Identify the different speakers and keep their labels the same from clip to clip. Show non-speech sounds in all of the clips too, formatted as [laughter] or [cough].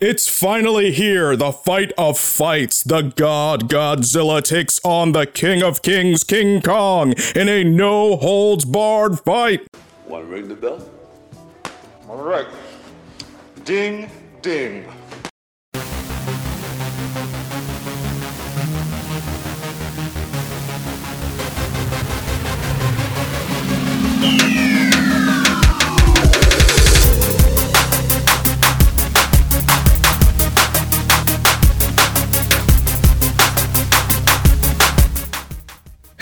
Speaker 1: It's finally here, the fight of fights. The god Godzilla takes on the King of Kings, King Kong, in a no holds barred fight.
Speaker 2: Want to ring the bell?
Speaker 3: All right. Ding, ding.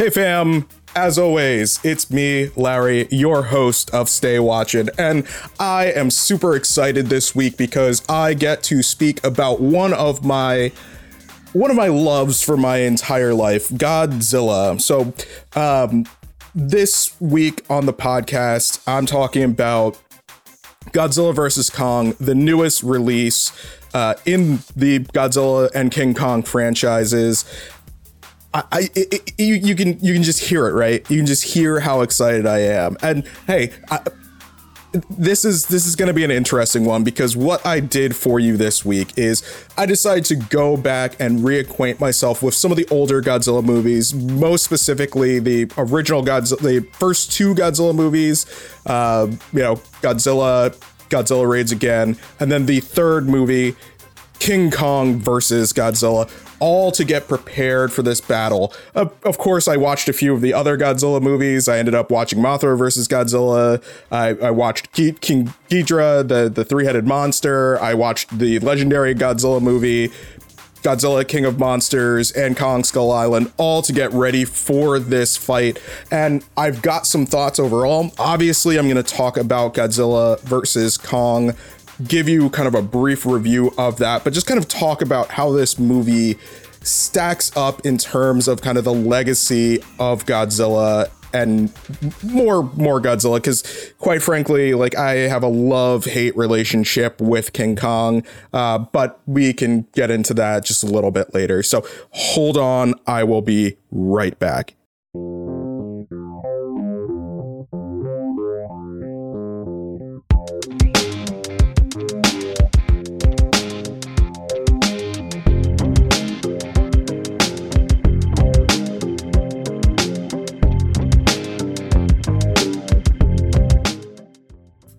Speaker 1: Hey fam, as always, it's me, Larry, your host of Stay Watching, and I am super excited this week because I get to speak about one of my one of my loves for my entire life, Godzilla. So, um, this week on the podcast, I'm talking about Godzilla vs. Kong, the newest release uh, in the Godzilla and King Kong franchises. I, I it, you, you can you can just hear it, right? You can just hear how excited I am. And hey, I, this is this is going to be an interesting one because what I did for you this week is I decided to go back and reacquaint myself with some of the older Godzilla movies, most specifically the original Godzilla, the first two Godzilla movies. Uh, you know, Godzilla, Godzilla raids again, and then the third movie, King Kong versus Godzilla, all to get prepared for this battle. Of course, I watched a few of the other Godzilla movies. I ended up watching Mothra versus Godzilla. I, I watched G- King Ghidorah, the, the three headed monster. I watched the legendary Godzilla movie. Godzilla King of Monsters and Kong Skull Island all to get ready for this fight. And I've got some thoughts overall. Obviously, I'm going to talk about Godzilla versus Kong give you kind of a brief review of that, but just kind of talk about how this movie stacks up in terms of kind of the legacy of Godzilla and more more Godzilla because quite frankly like I have a love hate relationship with King Kong uh, but we can get into that just a little bit later. So hold on I will be right back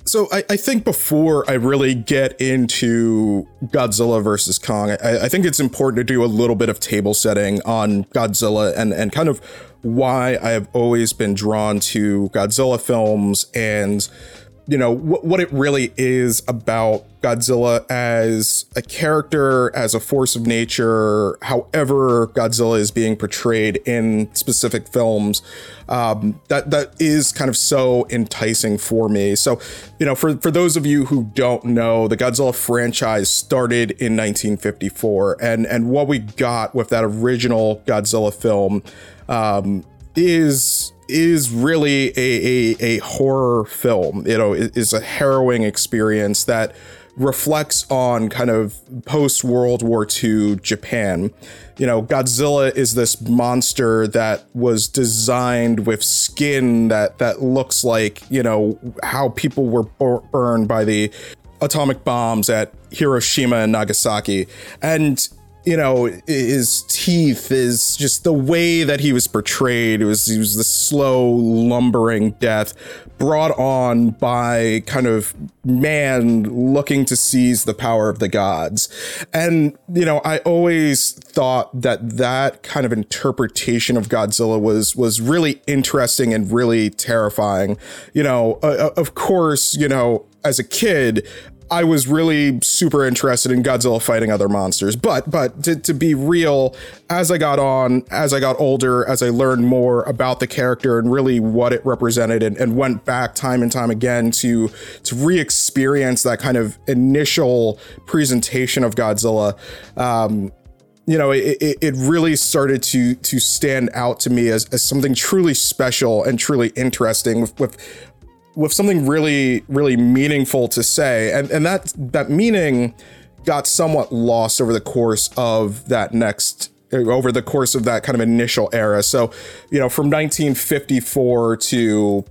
Speaker 1: So I, I, think before I really get into Godzilla versus Kong, I, I, think it's important to do a little bit of table setting on Godzilla and, and kind of why I have always been drawn to Godzilla films and you know what, what it really is about Godzilla as a character, as a force of nature, however Godzilla is being portrayed in specific films. Um, that that is kind of so enticing for me. So, you know, for for those of you who don't know, the Godzilla franchise started in 1954, and and what we got with that original Godzilla film um, is is really a, a, a horror film. You know, it is a harrowing experience that reflects on kind of post World War II Japan. You know, Godzilla is this monster that was designed with skin that that looks like you know how people were burned by the atomic bombs at Hiroshima and Nagasaki, and you know his teeth is just the way that he was portrayed it was he was the slow lumbering death brought on by kind of man looking to seize the power of the gods. And you know i always thought that that kind of interpretation of godzilla was was really interesting and really terrifying. You know uh, of course you know as a kid I was really super interested in Godzilla fighting other monsters. But but to, to be real, as I got on, as I got older, as I learned more about the character and really what it represented and, and went back time and time again to to re-experience that kind of initial presentation of Godzilla, um, you know, it, it, it, really started to to stand out to me as, as something truly special and truly interesting with, with with something really, really meaningful to say. And, and that, that meaning got somewhat lost over the course of that next over the course of that kind of initial era. So, you know, from 1954 to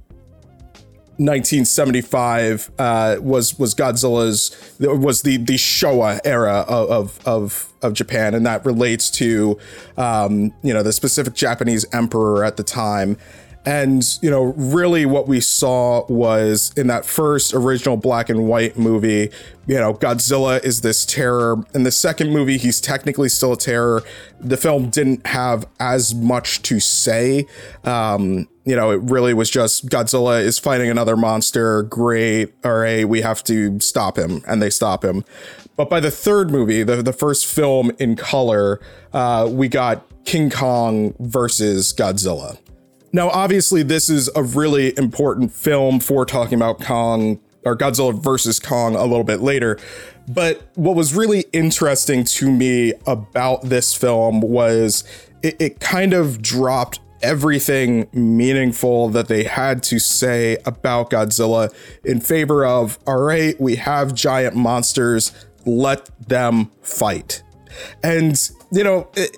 Speaker 1: 1975 uh, was was Godzilla's was the the Showa era of of of Japan, and that relates to um, you know the specific Japanese emperor at the time. And, you know, really what we saw was in that first original black and white movie, you know, Godzilla is this terror. In the second movie, he's technically still a terror. The film didn't have as much to say. Um, you know, it really was just Godzilla is fighting another monster. Great. All right, we have to stop him. And they stop him. But by the third movie, the, the first film in color, uh, we got King Kong versus Godzilla. Now, obviously, this is a really important film for talking about Kong or Godzilla versus Kong a little bit later. But what was really interesting to me about this film was it, it kind of dropped everything meaningful that they had to say about Godzilla in favor of, all right, we have giant monsters, let them fight. And, you know, it,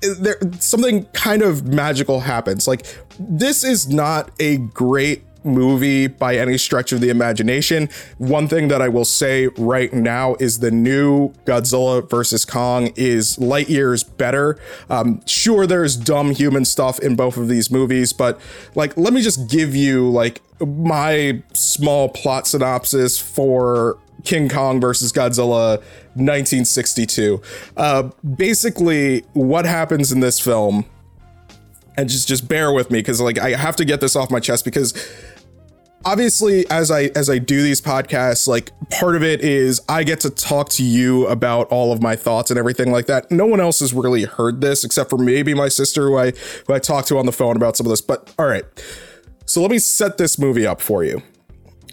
Speaker 1: there something kind of magical happens. Like this is not a great movie by any stretch of the imagination. One thing that I will say right now is the new Godzilla versus Kong is light years better. Um, sure, there's dumb human stuff in both of these movies, but like, let me just give you like my small plot synopsis for King Kong versus Godzilla 1962. Uh, basically, what happens in this film, and just just bear with me because like I have to get this off my chest because obviously as I as I do these podcasts, like part of it is I get to talk to you about all of my thoughts and everything like that. No one else has really heard this except for maybe my sister who I who I talked to on the phone about some of this. But all right. So let me set this movie up for you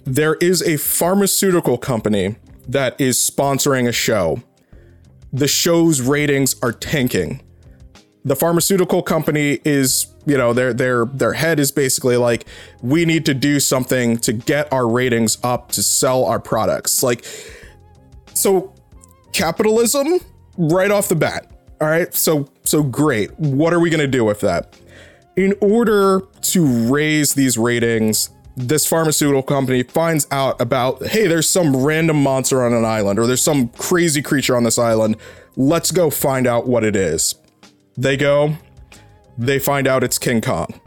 Speaker 1: there is a pharmaceutical company that is sponsoring a show. The show's ratings are tanking. The pharmaceutical company is, you know, their their their head is basically like we need to do something to get our ratings up to sell our products. Like so capitalism right off the bat. All right? So so great. What are we going to do with that? In order to raise these ratings, this pharmaceutical company finds out about, hey, there's some random monster on an island, or there's some crazy creature on this island. Let's go find out what it is. They go, they find out it's King Kong.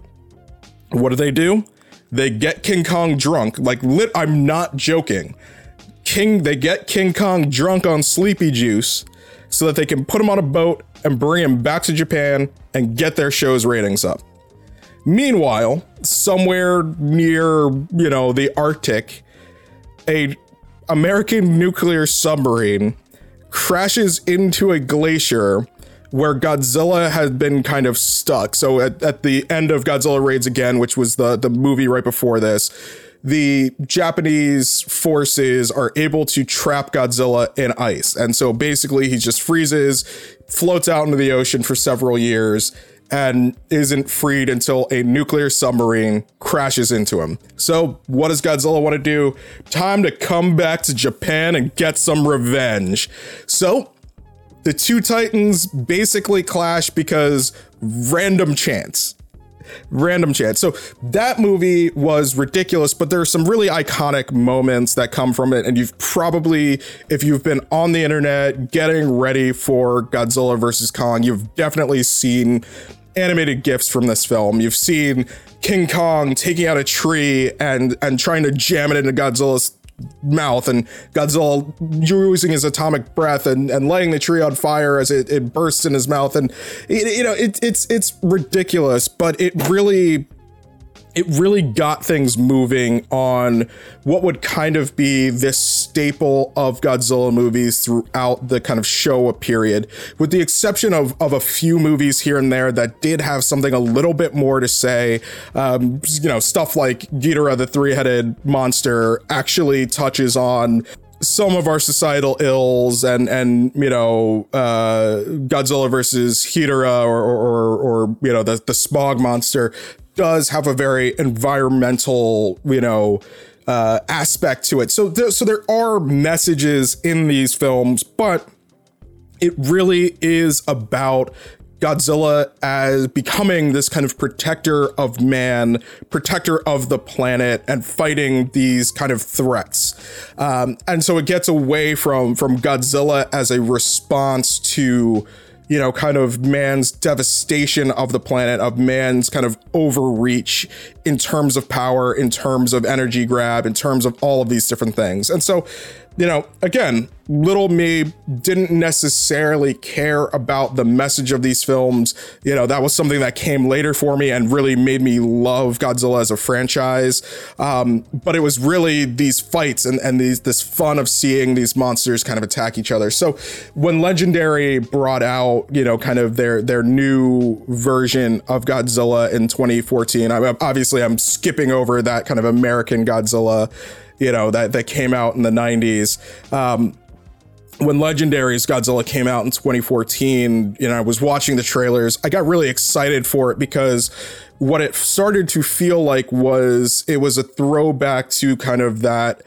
Speaker 1: What do they do? They get King Kong drunk. Like, lit, I'm not joking. King, they get King Kong drunk on sleepy juice so that they can put him on a boat and bring him back to Japan and get their show's ratings up. Meanwhile, somewhere near, you know, the Arctic, a American nuclear submarine crashes into a glacier where Godzilla had been kind of stuck. So at, at the end of Godzilla Raids Again, which was the, the movie right before this, the Japanese forces are able to trap Godzilla in ice. And so basically he just freezes, floats out into the ocean for several years, and isn't freed until a nuclear submarine crashes into him. So, what does Godzilla want to do? Time to come back to Japan and get some revenge. So, the two titans basically clash because random chance random chance. So that movie was ridiculous, but there are some really iconic moments that come from it. And you've probably, if you've been on the internet getting ready for Godzilla versus Kong, you've definitely seen animated gifs from this film. You've seen King Kong taking out a tree and and trying to jam it into Godzilla's mouth and Godzilla using his atomic breath and, and lighting the tree on fire as it, it bursts in his mouth. And it, you know it, it's it's ridiculous but it really it really got things moving on what would kind of be this staple of Godzilla movies throughout the kind of Showa period, with the exception of, of a few movies here and there that did have something a little bit more to say. Um, you know, stuff like Ghidorah, the three headed monster, actually touches on some of our societal ills and and you know uh, Godzilla versus Hedorah or, or or, or you know the the smog monster does have a very environmental, you know, uh, aspect to it. So, there, so there are messages in these films, but it really is about Godzilla as becoming this kind of protector of man, protector of the planet, and fighting these kind of threats. Um, and so it gets away from from Godzilla as a response to you know, kind of man's devastation of the planet, of man's kind of overreach in terms of power, in terms of energy grab, in terms of all of these different things. And so you know, again, little me didn't necessarily care about the message of these films. You know, that was something that came later for me and really made me love Godzilla as a franchise. Um, but it was really these fights and, and these this fun of seeing these monsters kind of attack each other. So when Legendary brought out, you know, kind of their their new version of Godzilla in 2014, I, obviously I'm skipping over that kind of American Godzilla you know, that, that came out in the 90s. Um, when Legendary's Godzilla came out in 2014, you know, I was watching the trailers. I got really excited for it because what it started to feel like was it was a throwback to kind of that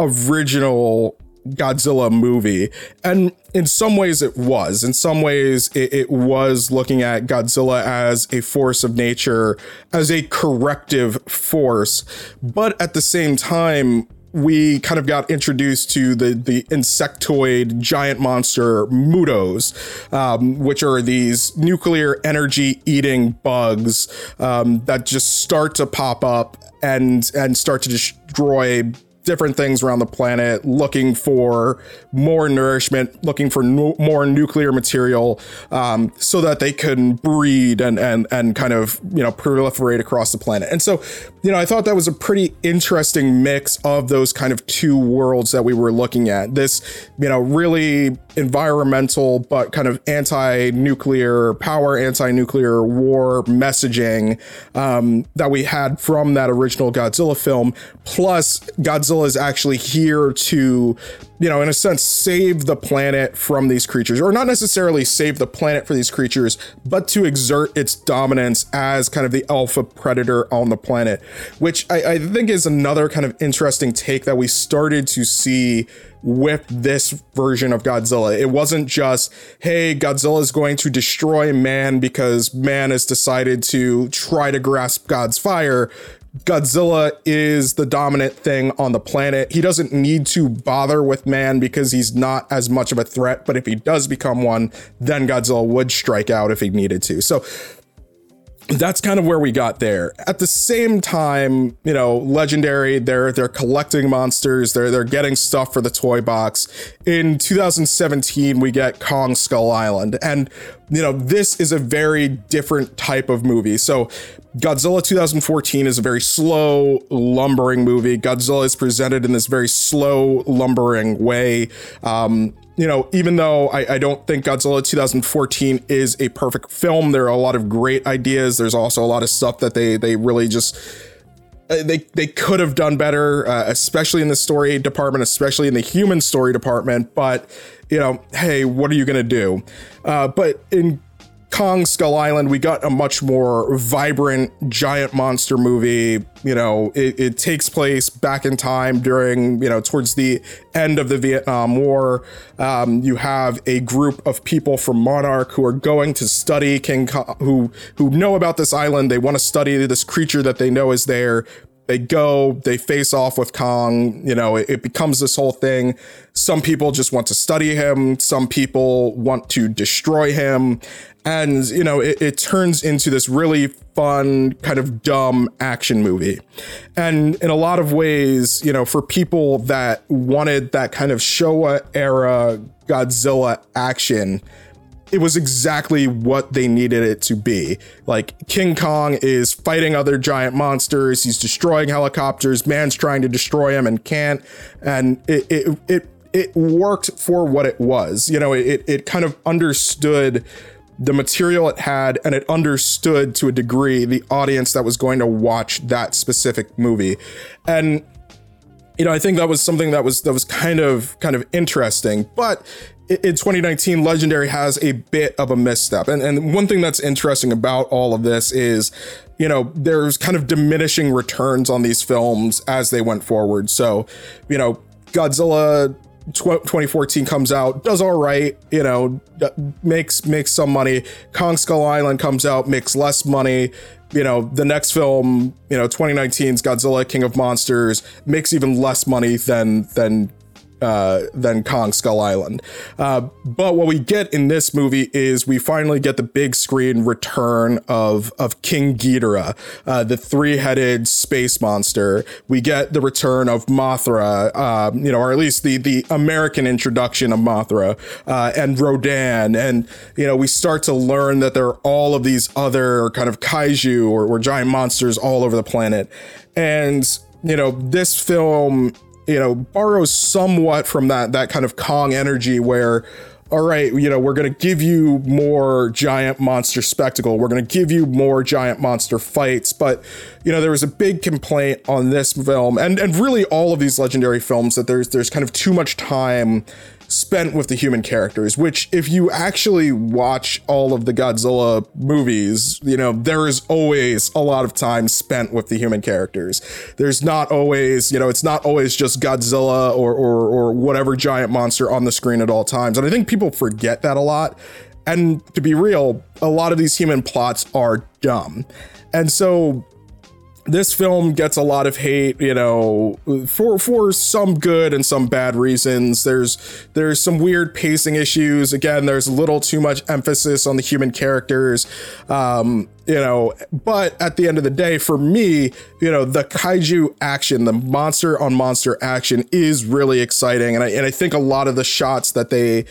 Speaker 1: original Godzilla movie. And in some ways it was. In some ways it, it, was looking at Godzilla as a force of nature, as a corrective force. But at the same time, we kind of got introduced to the the insectoid giant monster Mutos, um, which are these nuclear energy eating bugs um, that just start to pop up and and start to destroy different things around the planet looking for more nourishment, looking for no, more nuclear material, um, so that they can breed and and and kind of you know proliferate across the planet. And so, you know, I thought that was a pretty interesting mix of those kind of two worlds that we were looking at. This, you know, really environmental but kind of anti-nuclear power, anti-nuclear war messaging um, that we had from that original Godzilla film, plus Godzilla is actually here to you know, in a sense, save the planet from these creatures, or not necessarily save the planet for these creatures, but to exert its dominance as kind of the alpha predator on the planet, which I, I think is another kind of interesting take that we started to see with this version of Godzilla. It wasn't just, hey, Godzilla is going to destroy man because man has decided to try to grasp God's fire. Godzilla is the dominant thing on the planet. He doesn't need to bother with man because he's not as much of a threat. But if he does become one, then Godzilla would strike out if he needed to. So that's kind of where we got there. At the same time, you know, Legendary, they're they're collecting monsters, they're they're getting stuff for the toy box. In 2017, we get Kong Skull Island. And you know, this is a very different type of movie. So Godzilla 2014 is a very slow, lumbering movie. Godzilla is presented in this very slow, lumbering way. Um, you know, even though I, I, don't think Godzilla 2014 is a perfect film, there are a lot of great ideas. There's also a lot of stuff that they they really just uh, they they could have done better, uh, especially in the story department, especially in the human story department. But you know, hey, what are you gonna do? Uh, but in Kong Skull Island, we got a much more vibrant giant monster movie. You know, it, it, takes place back in time during, you know, towards the end of the Vietnam War. Um, you have a group of people from Monarch who are going to study King Kong, who who know about this island. They want to study this creature that they know is there. They go, they face off with Kong. You know, it, it becomes this whole thing. Some people just want to study him. Some people want to destroy him and you know it, it, turns into this really fun kind of dumb action movie and in a lot of ways you know for people that wanted that kind of showa era godzilla action it was exactly what they needed it to be. Like King Kong is fighting other giant monsters, he's destroying helicopters, man's trying to destroy him and can't. And it it it, it worked for what it was. You know, it it kind of understood the material it had and it understood to a degree the audience that was going to watch that specific movie. And you know, I think that was something that was that was kind of kind of interesting. But in 2019, Legendary has a bit of a misstep. And and one thing that's interesting about all of this is, you know, there's kind of diminishing returns on these films as they went forward. So, you know, Godzilla 2014 comes out, does all right, you know, makes makes some money. Kong Skull Island comes out, makes less money. You know, the next film, you know, 2019's Godzilla King of Monsters makes even less money than than uh, than Kong Skull Island. Uh, but what we get in this movie is we finally get the big screen return of of King Ghidorah, uh, the three headed space monster. We get the return of Mothra, um, you know, or at least the the American introduction of Mothra uh, and Rodan, and you know we start to learn that there are all of these other kind of kaiju or, or giant monsters all over the planet, and you know this film you know, borrows somewhat from that that kind of Kong energy where all right, you know, we're going to give you more giant monster spectacle. We're going to give you more giant monster fights. But, you know, there was a big complaint on this film and, and really all of these legendary films that there's, there's kind of too much time spent with the human characters, which if you actually watch all of the Godzilla movies, you know, there is always a lot of time spent with the human characters. There's not always, you know, it's not always just Godzilla or or or whatever giant monster on the screen at all times. And I think people forget that a lot. And to be real, a lot of these human plots are dumb. And so this film gets a lot of hate, you know, for for some good and some bad reasons. There's there's some weird pacing issues. Again, there's a little too much emphasis on the human characters. Um, you know, but at the end of the day, for me, you know, the kaiju action, the monster on monster action is really exciting. And I and I think a lot of the shots that they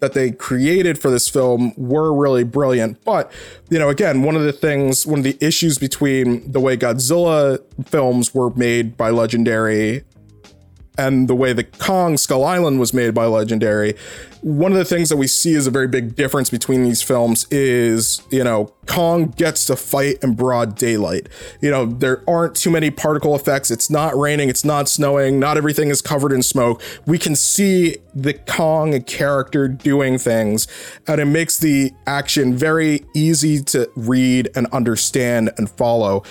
Speaker 1: that they created for this film were really brilliant. But, you know, again, one of the things, one of the issues between the way Godzilla films were made by Legendary and the way the Kong Skull Island was made by Legendary, one of the things that we see is a very big difference between these films is, you know, Kong gets to fight in broad daylight. You know, there aren't too many particle effects. It's not raining, it's not snowing, not everything is covered in smoke. We can see the Kong character doing things, and it makes the action very easy to read and understand and follow.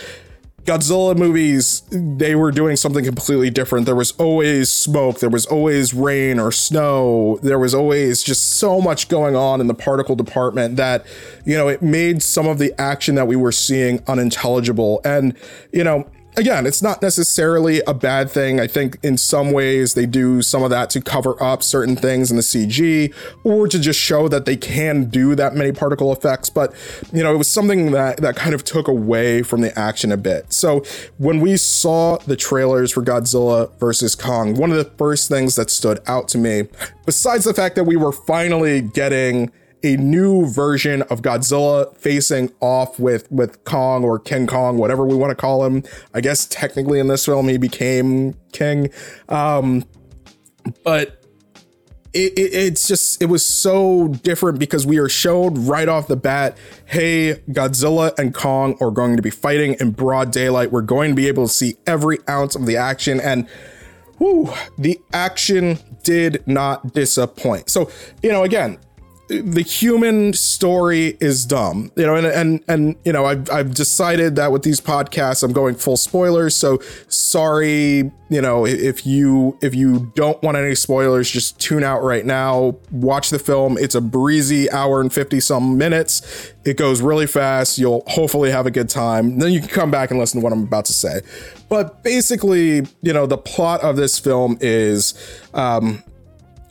Speaker 1: Godzilla movies, they were doing something completely different. There was always smoke, there was always rain or snow, there was always just so much going on in the particle department that, you know, it made some of the action that we were seeing unintelligible. And, you know, again, it's not necessarily a bad thing. I think in some ways they do some of that to cover up certain things in the CG or to just show that they can do that many particle effects. But, you know, it was something that, that kind of took away from the action a bit. So when we saw the trailers for Godzilla versus Kong, one of the first things that stood out to me, besides the fact that we were finally getting a new version of Godzilla facing off with with Kong or King Kong, whatever we want to call him. I guess technically in this film he became King, um, but it, it, it's just it was so different because we are showed right off the bat hey godzilla and kong are going to be fighting in broad daylight. We're going to be able to see every ounce of the action and whew, the action did not disappoint. So you know again the human story is dumb, you know, and and and you know, I've I've decided that with these podcasts, I'm going full spoilers. So sorry, you know, if you if you don't want any spoilers, just tune out right now. Watch the film. It's a breezy hour and fifty some minutes. It goes really fast. You'll hopefully have a good time. Then you can come back and listen to what I'm about to say. But basically, you know, the plot of this film is. Um,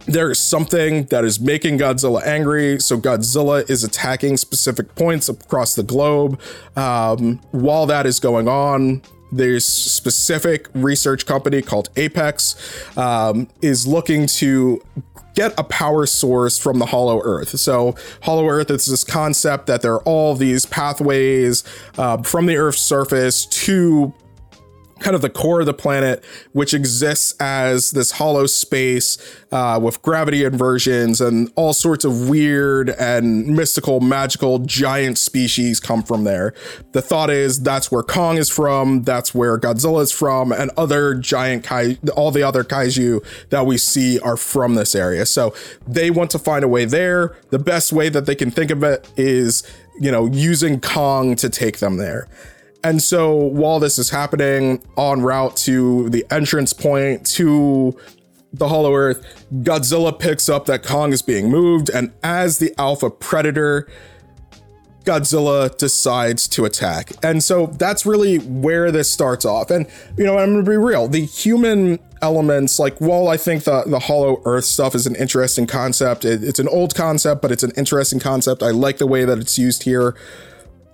Speaker 1: there is something that is making Godzilla angry. So Godzilla is attacking specific points across the globe. Um, while that is going on, there's specific research company called Apex um, is looking to get a power source from the hollow earth so hollow earth is this concept that there are all these pathways uh, from the earth's surface to kind of the core of the planet, which exists as this hollow space uh, with gravity inversions and all sorts of weird and mystical, magical giant species come from there. The thought is that's where Kong is from, that's where Godzilla is from, and other giant kai, all the other kaiju that we see are from this area. So they want to find a way there. The best way that they can think of it is, you know, using Kong to take them there. And so while this is happening en route to the entrance point to the Hollow Earth, Godzilla picks up that Kong is being moved, and as the alpha predator, Godzilla decides to attack. And so that's really where this starts off. And, you know, I'm gonna be real. The human elements, like, while I think the, the Hollow Earth stuff is an interesting concept, it, it's an old concept, but it's an interesting concept. I like the way that it's used here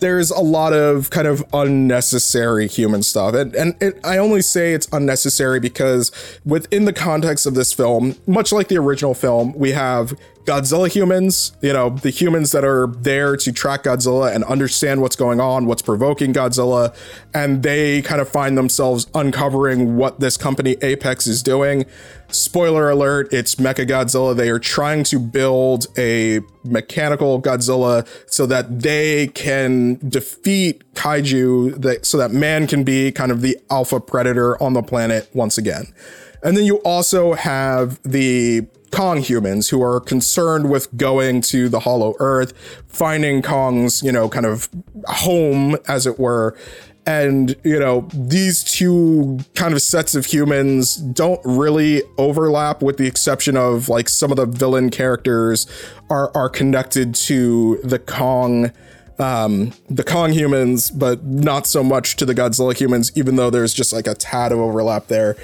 Speaker 1: there's a lot of kind of unnecessary human stuff. And, and it, I only say it's unnecessary because within the context of this film, much like the original film, we have Godzilla humans, you know, the humans that are there to track Godzilla and understand what's going on, what's provoking Godzilla, and they kind of find themselves uncovering what this company Apex is doing. Spoiler alert, it's Mecha Godzilla. They are trying to build a mechanical Godzilla so that they can defeat kaiju that, so that man can be kind of the alpha predator on the planet once again. And then you also have the Kong humans who are concerned with going to the Hollow Earth, finding Kong's, you know, kind of home, as it were. And, you know, these two kind of sets of humans don't really overlap, with the exception of like some of the villain characters are, are connected to the Kong um, the Kong humans, but not so much to the Godzilla humans, even though there's just like a tad of overlap there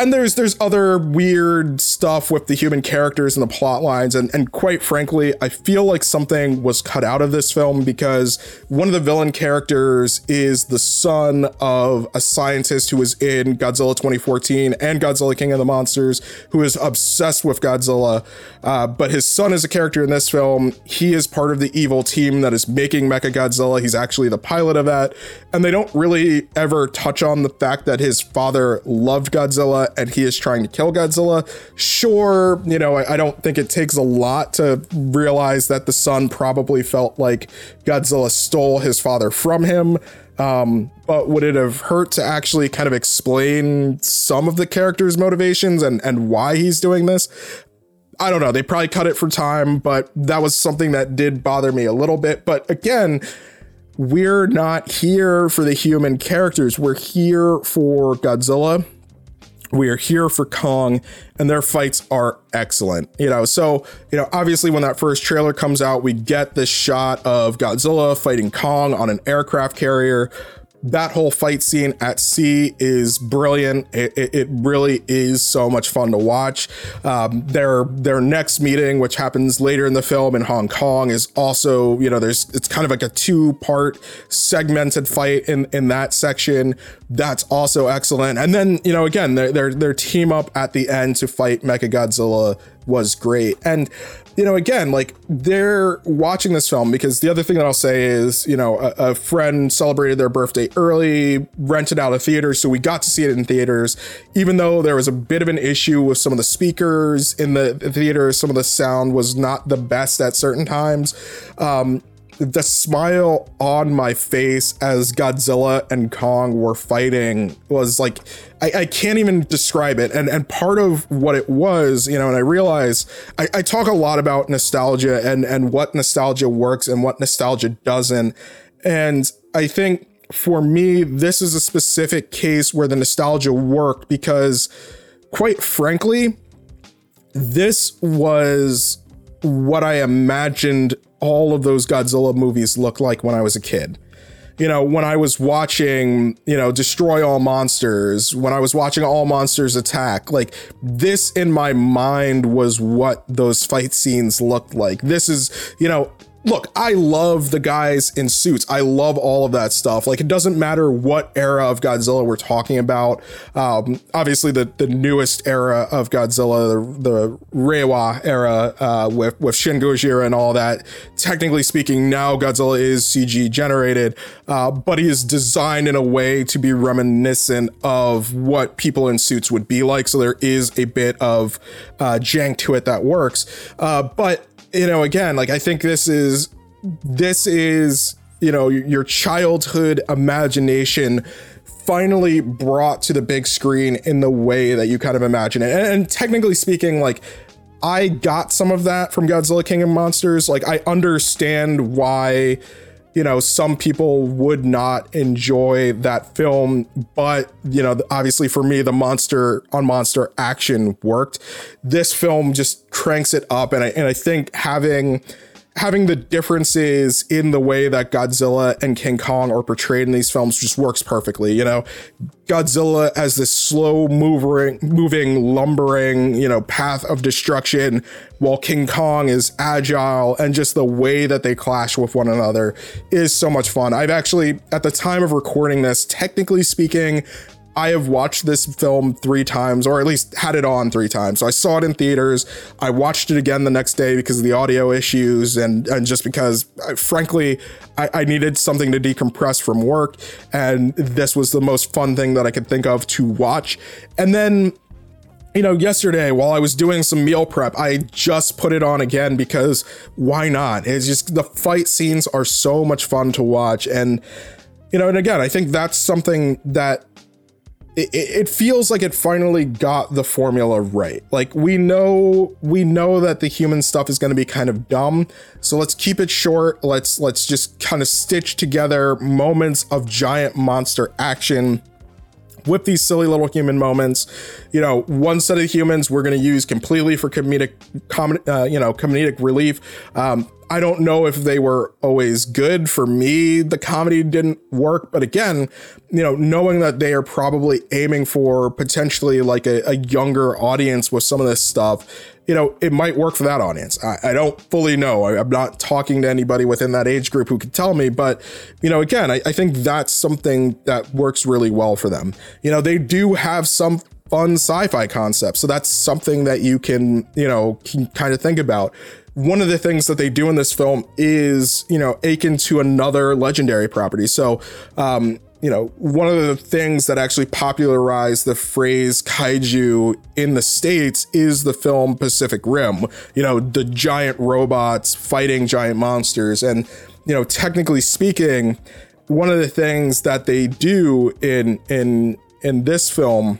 Speaker 1: and there's there's other weird stuff with the human characters and the plot lines. And and quite frankly i feel like something was cut out of this film because one of the villain characters is the son of a scientist who was in godzilla 2014 and godzilla king of the monsters who is obsessed with godzilla. Uh, but his son is a character in this film. He is part of the evil team that is making mecha godzilla. He's actually the pilot of that. And they don't really ever touch on the fact that his father loved and he is trying to kill Godzilla. Sure, you know, I, I don't think it takes a lot to realize that the son probably felt like Godzilla stole his father from him. Um, but would it have hurt to actually kind of explain some of the character's motivations and, and why he's doing this? I don't know. They probably cut it for time, but that was something that did bother me a little bit. But again, we're not here for the human characters. We're here for Godzilla we are here for Kong, and their fights are excellent. You know, so, you know, obviously when that first trailer comes out, we get this shot of Godzilla fighting Kong on an aircraft carrier that whole fight scene at sea is brilliant. It, it, it really is so much fun to watch. Um, their their next meeting, which happens later in the film in Hong Kong, is also you know there's it's kind of like a two part segmented fight in in that section. That's also excellent. And then you know again their their their team up at the end to fight Mecha Godzilla was great. And you know, again, like they're watching this film because the other thing that I'll say is, you know, a, a, friend celebrated their birthday early, rented out a theater, so we got to see it in theaters. Even though there was a bit of an issue with some of the speakers in the theater, some of the sound was not the best at certain times. Um, the smile on my face as Godzilla and Kong were fighting was like I, I, can't even describe it. And and part of what it was, you know, and I realize I, I talk a lot about nostalgia and and what nostalgia works and what nostalgia doesn't. And I think for me, this is a specific case where the nostalgia worked because quite frankly, this was what I imagined all of those Godzilla movies looked like when I was a kid. You know, when I was watching, you know, Destroy All Monsters, when I was watching All Monsters Attack, like this in my mind was what those fight scenes looked like. This is, you know, look, I love the guys in suits. I love all of that stuff. Like, it doesn't matter what era of Godzilla we're talking about. Um, obviously, the, the newest era of Godzilla, the, the Reiwa era uh, with, with Shin Gojira and all that. Technically speaking, now Godzilla is CG generated, uh, but he is designed in a way to be reminiscent of what people in suits would be like. So there is a bit of uh, jank to it that works. Uh, but you know, again, like I think this is this is you know your childhood imagination finally brought to the big screen in the way that you kind of imagine it. And, and, technically speaking, like I got some of that from Godzilla King of Monsters. Like I understand why you know, some people would not enjoy that film, but you know, obviously for me, the monster on monster action worked. This film just cranks it up, and I and I think having having the differences in the way that Godzilla and King Kong are portrayed in these films just works perfectly. You know, Godzilla as this slow moving, moving, lumbering, you know, path of destruction, while King Kong is agile and just the way that they clash with one another is so much fun. I've actually, at the time of recording this, technically speaking, I have watched this film three times, or at least had it on three times. So I saw it in theaters. I watched it again the next day because of the audio issues and, and just because, I, frankly, I, I needed something to decompress from work. And this was the most fun thing that I could think of to watch. And then you know, yesterday while I was doing some meal prep, I just put it on again because why not? It's just the fight scenes are so much fun to watch. And, you know, and again, I think that's something that it, it feels like it finally got the formula right. Like we know we know that the human stuff is going to be kind of dumb, so let's keep it short. Let's let's just kind of stitch together moments of giant monster action with these silly little human moments. You know, one set of humans we're going to use completely for comedic, com- uh, you know, comedic relief. Um, I don't know if they were always good. For me, the comedy didn't work. But again, you know, knowing that they are probably aiming for potentially like a, a younger audience with some of this stuff, you know, it might work for that audience. I, I don't fully know. I, am not talking to anybody within that age group who can tell me. But, you know, again, I, I think that's something that works really well for them. You know, they do have some fun sci-fi concepts. So that's something that you can, you know, can kind of think about one of the things that they do in this film is, you know, akin to another legendary property. So, um, you know, one of the things that actually popularized the phrase kaiju in the States is the film Pacific Rim, you know, the giant robots fighting giant monsters. And, you know, technically speaking, one of the things that they do in in in this film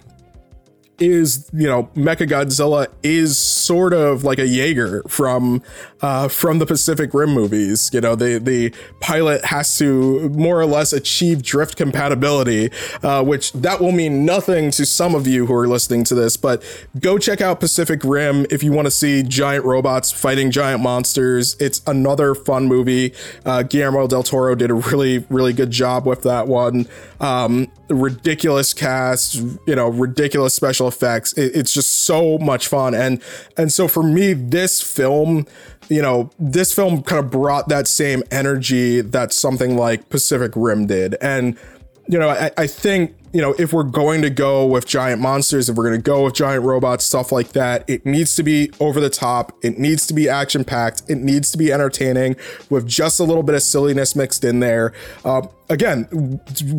Speaker 1: is you know Mecha Godzilla is sort of like a Jaeger from uh, from the Pacific Rim movies. You know, the the pilot has to more or less achieve drift compatibility, uh, which that will mean nothing to some of you who are listening to this. But go check out Pacific Rim if you want to see giant robots fighting giant monsters. It's another fun movie. Uh, Guillermo del Toro did a really really good job with that one. Um, ridiculous cast, you know, ridiculous special effects. It, it's just so much fun, and and so for me, this film, you know, this film kind of brought that same energy that something like Pacific Rim did, and you know, I, I think you know, if we're going to go with giant monsters, if we're going to go with giant robots, stuff like that, it needs to be over the top. It needs to be action packed. It needs to be entertaining with just a little bit of silliness mixed in there. Uh, again,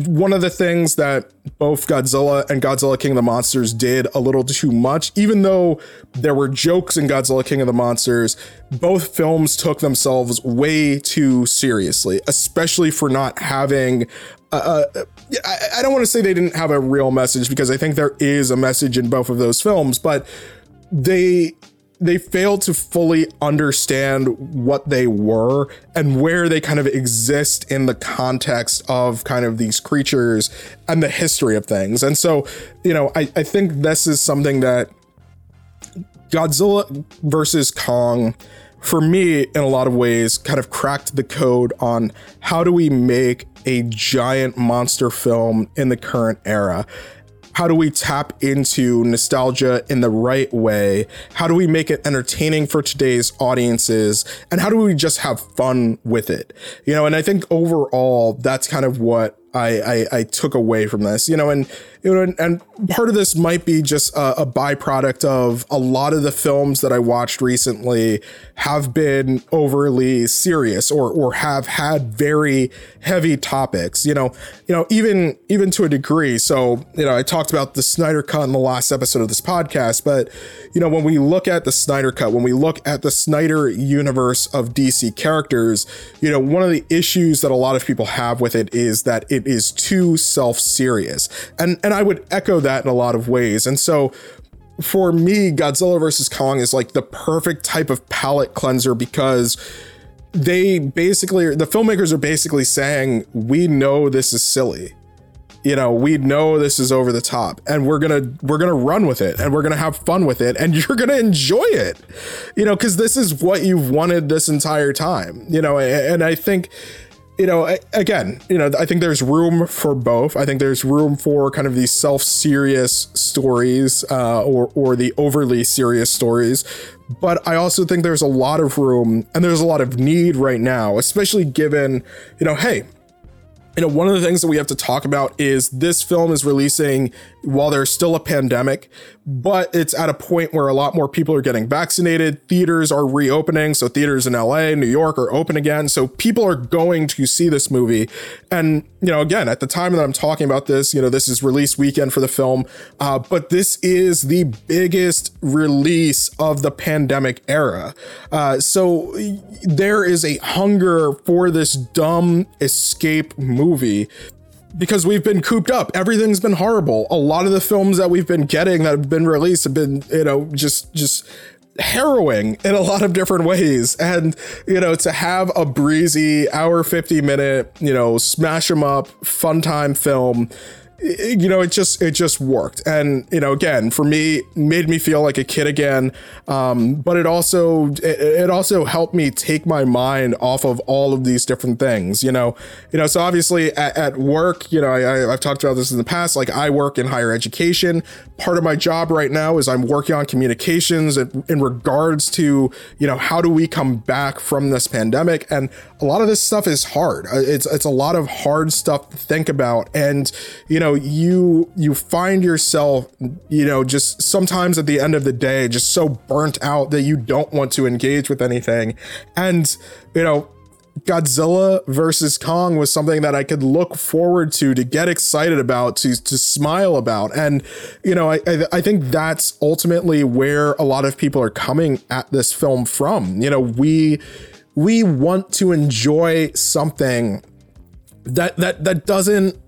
Speaker 1: one of the things that both Godzilla and Godzilla King of the Monsters did a little too much, even though there were jokes in Godzilla King of the Monsters, both films took themselves way too seriously, especially for not having uh, uh I, I don't want to say they didn't have a real message because I think there is a message in both of those films, but they they failed to fully understand what they were and where they kind of exist in the context of kind of these creatures and the history of things. And so, you know, I, I think this is something that Godzilla versus Kong for me, in a lot of ways, kind of cracked the code on how do we make a giant monster film in the current era? How do we tap into nostalgia in the right way? How do we make it entertaining for today's audiences? And how do we just have fun with it? You know, and I think overall, that's kind of what I, I, I took away from this, you know, and you know, and, and part of this might be just a, a, byproduct of a lot of the films that I watched recently have been overly serious or or have had very heavy topics, you know, you know, even even to a degree. So, you know, I talked about the Snyder Cut in the last episode of this podcast, but you know, when we look at the Snyder Cut, when we look at the Snyder universe of DC characters, you know, one of the issues that a lot of people have with it is that it is too self-serious. And and I would echo that in a lot of ways. And so for me, Godzilla versus Kong is like the perfect type of palate cleanser because they basically the filmmakers are basically saying we know this is silly you know we know this is over the top and we're gonna we're gonna run with it and we're gonna have fun with it and [laughs] you're gonna enjoy it you know because this is what you've wanted this entire time you know and i think you know again you know i think there's room for both. I think there's room for kind of these self-serious stories uh, or or the overly serious stories. But i also think there's a lot of room and there's a lot of need right now especially given you know hey you know, one of the things that we have to talk about is this film is releasing while there's still a pandemic, but it's at a point where a lot more people are getting vaccinated. Theaters are reopening. So theaters in LA, New York are open again. So people are going to see this movie. And, you know, again, at the time that I'm talking about this, you know, this is release weekend for the film, uh, but this is the biggest release of the pandemic era. Uh, so there is a hunger for this dumb escape movie because we've been cooped up. Everything's been horrible. A lot of the films that we've been getting that have been released have been, you know, just just harrowing in a lot of different ways. And, you know, to have a breezy hour 50 minute, you know, smash them up, fun time film you know, it just it just worked, and you know, again, for me, made me feel like a kid again. Um, but it also it, it, also helped me take my mind off of all of these different things. You know, you know, so obviously at, at work, you know, I, I've talked about this in the past. Like I work in higher education. Part of my job right now is I'm working on communications in, in regards to you know how do we come back from this pandemic, and a lot of this stuff is hard. Uh, it's it's a lot of hard stuff to think about, and you know you you find yourself you know just sometimes at the end of the day just so burnt out that you don't want to engage with anything and you know Godzilla versus Kong was something that I could look forward to, to get excited about, to to smile about, and you know, I I, I think that's ultimately where a lot of people are coming at this film from. You know, we we want to enjoy something that that that doesn't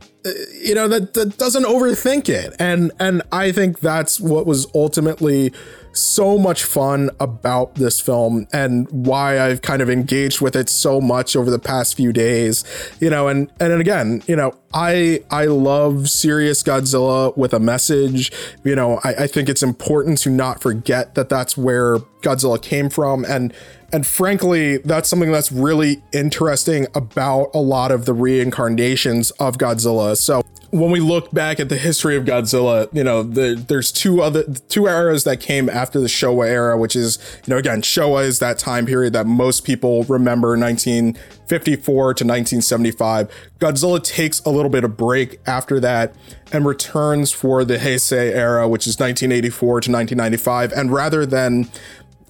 Speaker 1: you know that, that doesn't overthink it and and i think that's what was ultimately so much fun about this film and why I've kind of engaged with it so much over the past few days. You know, and and again, you know, I I love serious Godzilla with a message. You know, I, I think it's important to not forget that that's where Godzilla came from and and frankly, that's something that's really interesting about a lot of the reincarnations of Godzilla. So when we look back at the history of Godzilla, you know, the, there's two other two eras that came after the Showa era, which is, you know, again, Showa is that time period that most people remember, 1954 to 1975. Godzilla takes a little bit of break after that and returns for the Heisei era, which is 1984 to 1995. And rather than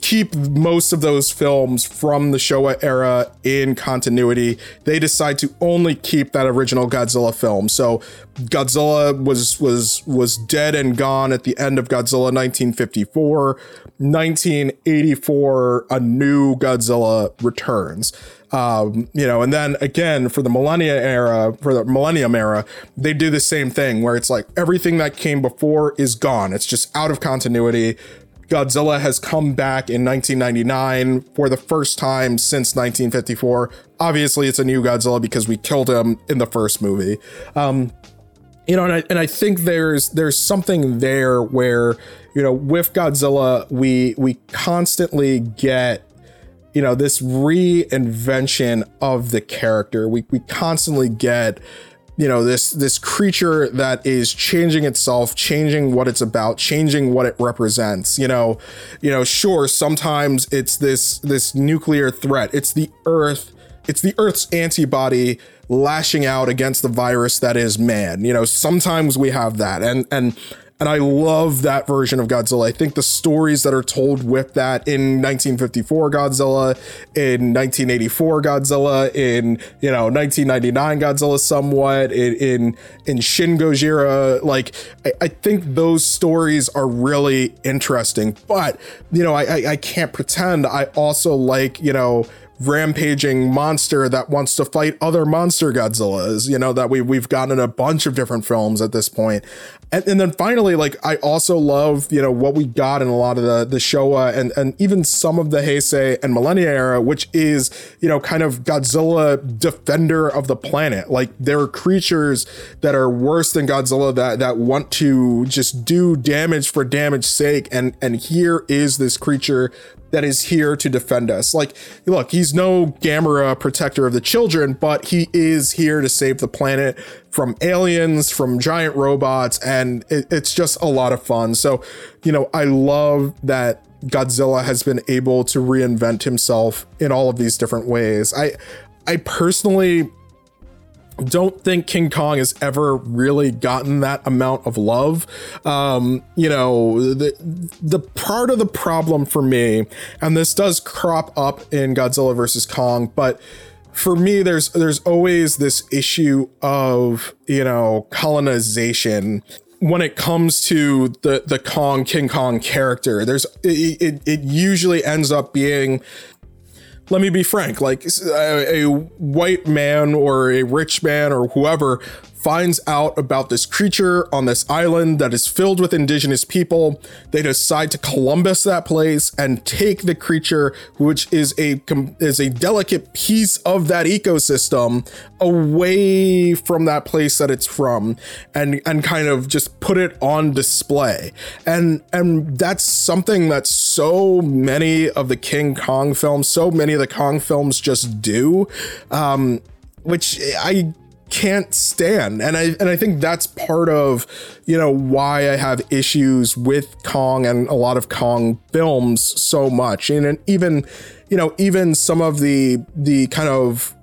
Speaker 1: keep most of those films from the Showa era in continuity. They decide to only keep that original Godzilla film. So Godzilla was was was dead and gone at the end of Godzilla 1954. 1984 a new Godzilla returns. Um, you know, and then again for the millennia era, for the millennium era, they do the same thing where it's like everything that came before is gone. It's just out of continuity Godzilla has come back in 1999 for the first time since 1954. Obviously, it's a new Godzilla because we killed him in the first movie. Um, you know, and I, and I think there's there's something there where you know with Godzilla we we constantly get you know this reinvention of the character. We we constantly get you know this this creature that is changing itself changing what it's about changing what it represents you know you know sure sometimes it's this this nuclear threat. It's the earth it's the earth's antibody lashing out against the virus that is man you know sometimes we have that. And and and I love that version of Godzilla. I think the stories that are told with that in 1954 Godzilla, in 1984 Godzilla, in you know 1999 Godzilla, somewhat in in, in Shin Gojira, like I, I think those stories are really interesting. But you know, I, I I can't pretend I also like you know rampaging monster that wants to fight other monster Godzillas, you know, that we we've gotten a bunch of different films at this point. And, and then finally, like I also love, you know, what we got in a lot of the the Showa and and even some of the Heisei and Millennia era, which is, you know, kind of Godzilla defender of the planet. Like there are creatures that are worse than Godzilla that that want to just do damage for damage sake. And and here is this creature that is here to defend us. Like, look, he's no Gamera protector of the children, but he is here to save the planet from aliens, from giant robots, and it, it's just a lot of fun. So, you know, I love that Godzilla has been able to reinvent himself in all of these different ways. I I personally don't think King Kong has ever really gotten that amount of love. Um, you know, the the part of the problem for me, and this does crop up in Godzilla versus Kong, but for me, there's there's always this issue of you know colonization when it comes to the the Kong King Kong character. There's it, it, it usually ends up being let me be frank like a, a, white man or a rich man or whoever finds out about this creature on this island that is filled with indigenous people. They decide to Columbus that place and take the creature, which is a is a delicate piece of that ecosystem, away from that place that it's from, and and kind of just put it on display. And and that's something that so many of the King Kong films, so many of the Kong films just do. Um, which I can't stand. And i and i think that's part of you know why i have issues with kong and a lot of kong films so much. And even you know even some of the the kind of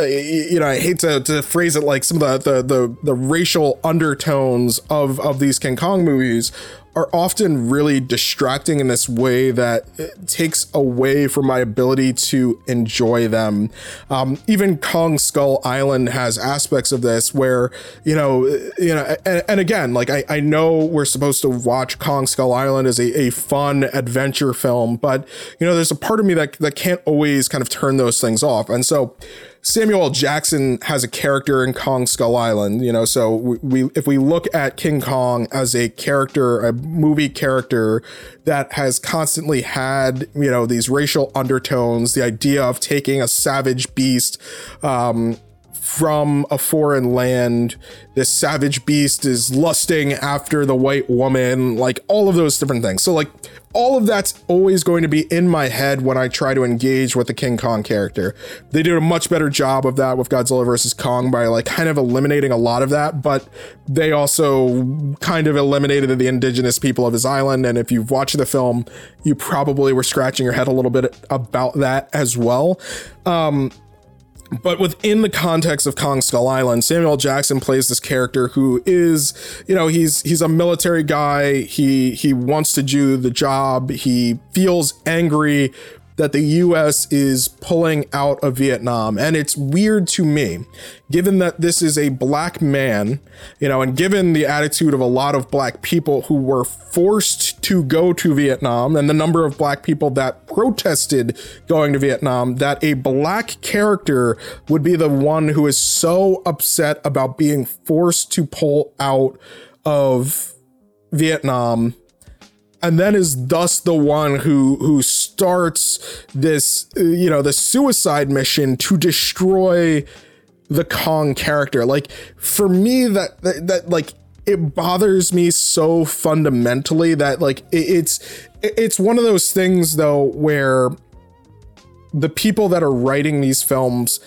Speaker 1: uh, you know, I hate to, to phrase it like some of the, the the the racial undertones of of these King Kong movies are often really distracting in this way that takes away from my ability to enjoy them. Um, even Kong Skull Island has aspects of this where, you know, you know, and, and again, like I, I know we're supposed to watch Kong Skull Island as a, a fun adventure film, but you know, there's a part of me that that can't always kind of turn those things off. And so Samuel. Jackson has a character in Kong Skull Island, you know, so we, we, if we look at King Kong as a character, a movie character that has constantly had, you know, these racial undertones, the idea of taking a savage beast um, from a foreign land. This savage beast is lusting after the white woman, like all of those different things. So, like, all of that's always going to be in my head when I try to engage with the King Kong character. They did a much better job of that with Godzilla vs. Kong by, like, kind of eliminating a lot of that, but they also kind of eliminated the indigenous people of his island. And if you've watched the film, you probably were scratching your head a little bit about that as well. Um, but within the context of Kong Skull Island, Samuel Jackson plays this character who is, you know, he's he's a military guy. He he wants to do the job. He feels angry that the US is pulling out of Vietnam. And it's weird to me, given that this is a black man, you know, and given the attitude of a lot of black people who were forced to go to Vietnam and the number of black people that protested going to Vietnam, that a black character would be the one who is so upset about being forced to pull out of Vietnam and then is thus the one who who starts this uh, you know the suicide mission to destroy the Kong character. Like for me that that, that like it bothers me so fundamentally that like it, it's it's one of those things though where the people that are writing these films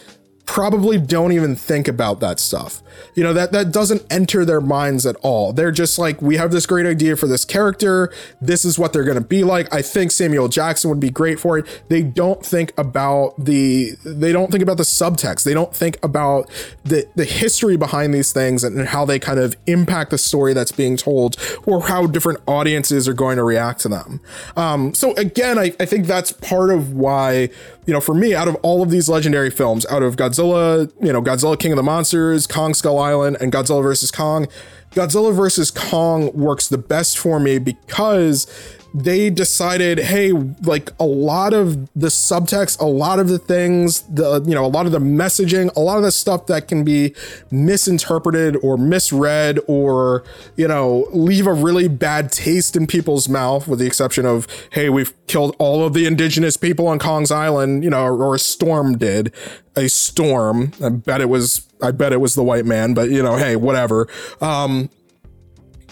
Speaker 1: probably don't even think about that stuff. You know, that that doesn't enter their minds at all. They're just like, we have this great idea for this character. This is what they're going to be like. I think Samuel Jackson would be great for it. They don't think about the they don't think about the subtext. They don't think about the the history behind these things and how they kind of impact the story that's being told or how different audiences are going to react to them. Um, so again, I, I think that's part of why you know, for me, out of all of these legendary films, out of Godzilla, you know, Godzilla King of the Monsters, Kong Skull Island, and Godzilla vs. Kong, Godzilla vs. Kong works the best for me because they decided, hey, like a lot of the subtext, a lot of the things, the you know, a lot of the messaging, a lot of the stuff that can be misinterpreted or misread or, you know, leave a really bad taste in people's mouth, with the exception of, hey, we've killed all of the indigenous people on Kong's Island, you know, or, or a storm did. A storm. I bet it was I bet it was the white man, but you know, hey, whatever. Um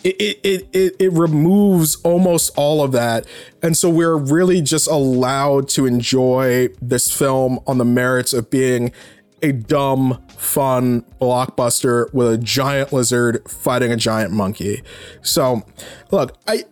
Speaker 1: it, it, it, it removes almost all of that. And so we're really just allowed to enjoy this film on the merits of being a dumb, fun blockbuster with a giant lizard fighting a giant monkey. So, look, I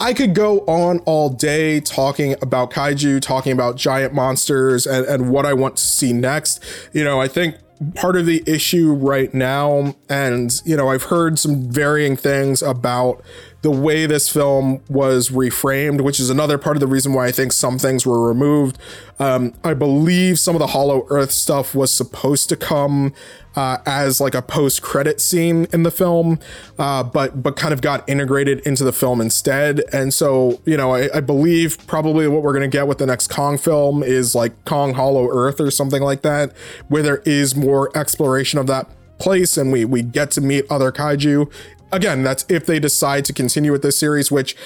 Speaker 1: I could go on all day talking about kaiju, talking about giant monsters and, and what I want to see next. You know, I think part of the issue right now and you know i've heard some varying things about the way this film was reframed which is another part of the reason why i think some things were removed um, i believe some of the hollow earth stuff was supposed to come uh, as like a post credit scene in the film, uh, but but kind of got integrated into the film instead. And so you know, I, I believe probably what we're gonna get with the next Kong film is like Kong Hollow Earth or something like that, where there is more exploration of that place and we we get to meet other kaiju. Again, that's if they decide to continue with this series, which.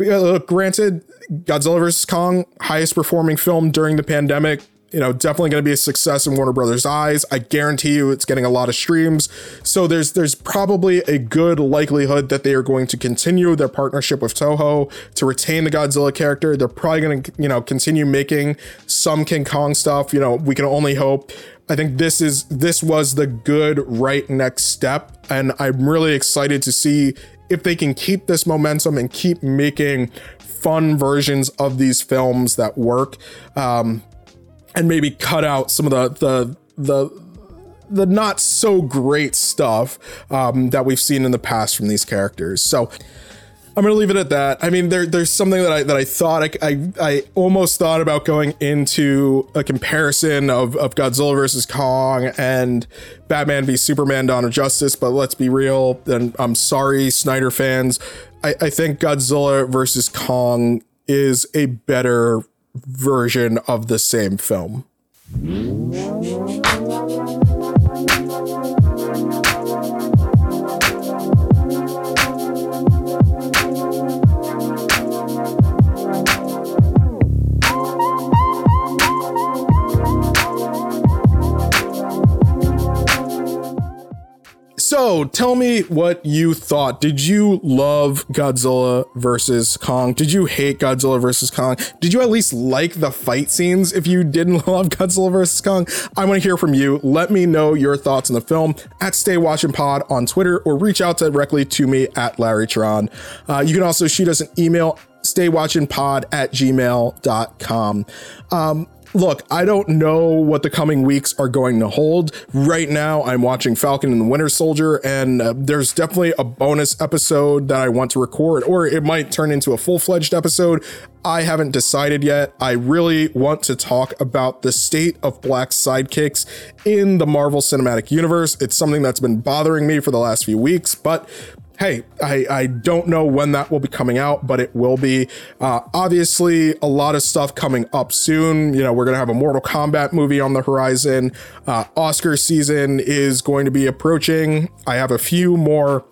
Speaker 1: Uh, granted, Godzilla vs. Kong, highest performing film during the pandemic, you know, definitely going to be a success in Warner Brothers' eyes. I guarantee you, it's getting a lot of streams. So there's there's probably a good likelihood that they are going to continue their partnership with Toho to retain the Godzilla character. They're probably going to you know continue making some King Kong stuff. You know, we can only hope. I think this is this was the good right next step, and I'm really excited to see if they can keep this momentum and keep making fun versions of these films that work. Um, and maybe cut out some of the the the the not so great stuff um, that we've seen in the past from these characters. So I'm gonna leave it at that. I mean, there there's something that I that I thought I, I, I almost thought about going into a comparison of of Godzilla versus Kong and Batman v Superman: Dawn of Justice, but let's be real. And I'm sorry, Snyder fans. I, I think Godzilla versus Kong is a better version of the same film. So tell me what you thought. Did you love Godzilla versus Kong? Did you hate Godzilla versus Kong? Did you at least like the fight scenes if you didn't [laughs] love Godzilla versus Kong? I want to hear from you. Let me know your thoughts on the film at Stay Watching Pod on Twitter or reach out directly to me at Larry Tron. Uh, you can also shoot us an email staywatchingpod at gmail.com. Um, look, I don't know what the coming weeks are going to hold. Right now, I'm watching Falcon and the Winter Soldier, and uh, there's definitely a bonus episode that I want to record, or it might turn into a full fledged episode. I haven't decided yet. I really want to talk about the state of black sidekicks in the Marvel Cinematic Universe. It's something that's been bothering me for the last few weeks, but hey, I, I don't know when that will be coming out, but it will be. Uh, obviously, a lot of stuff coming up soon. You know, we're going to have a Mortal Kombat movie on the horizon. Uh, Oscar season is going to be approaching. I have a few more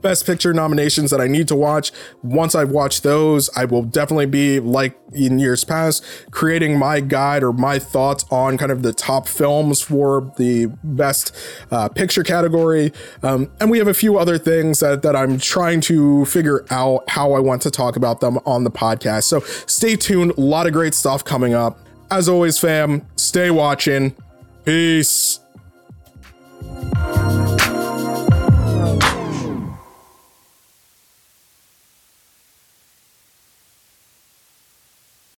Speaker 1: best picture nominations that I need to watch. Once I've watched those, I will definitely be like in years past creating my guide or my thoughts on kind of the top films for the best uh, picture category. Um, and we have a few other things that, that I'm trying to figure out how I want to talk about them on the podcast. So stay tuned. A lot of great stuff coming up. As always, fam, stay watching. Peace.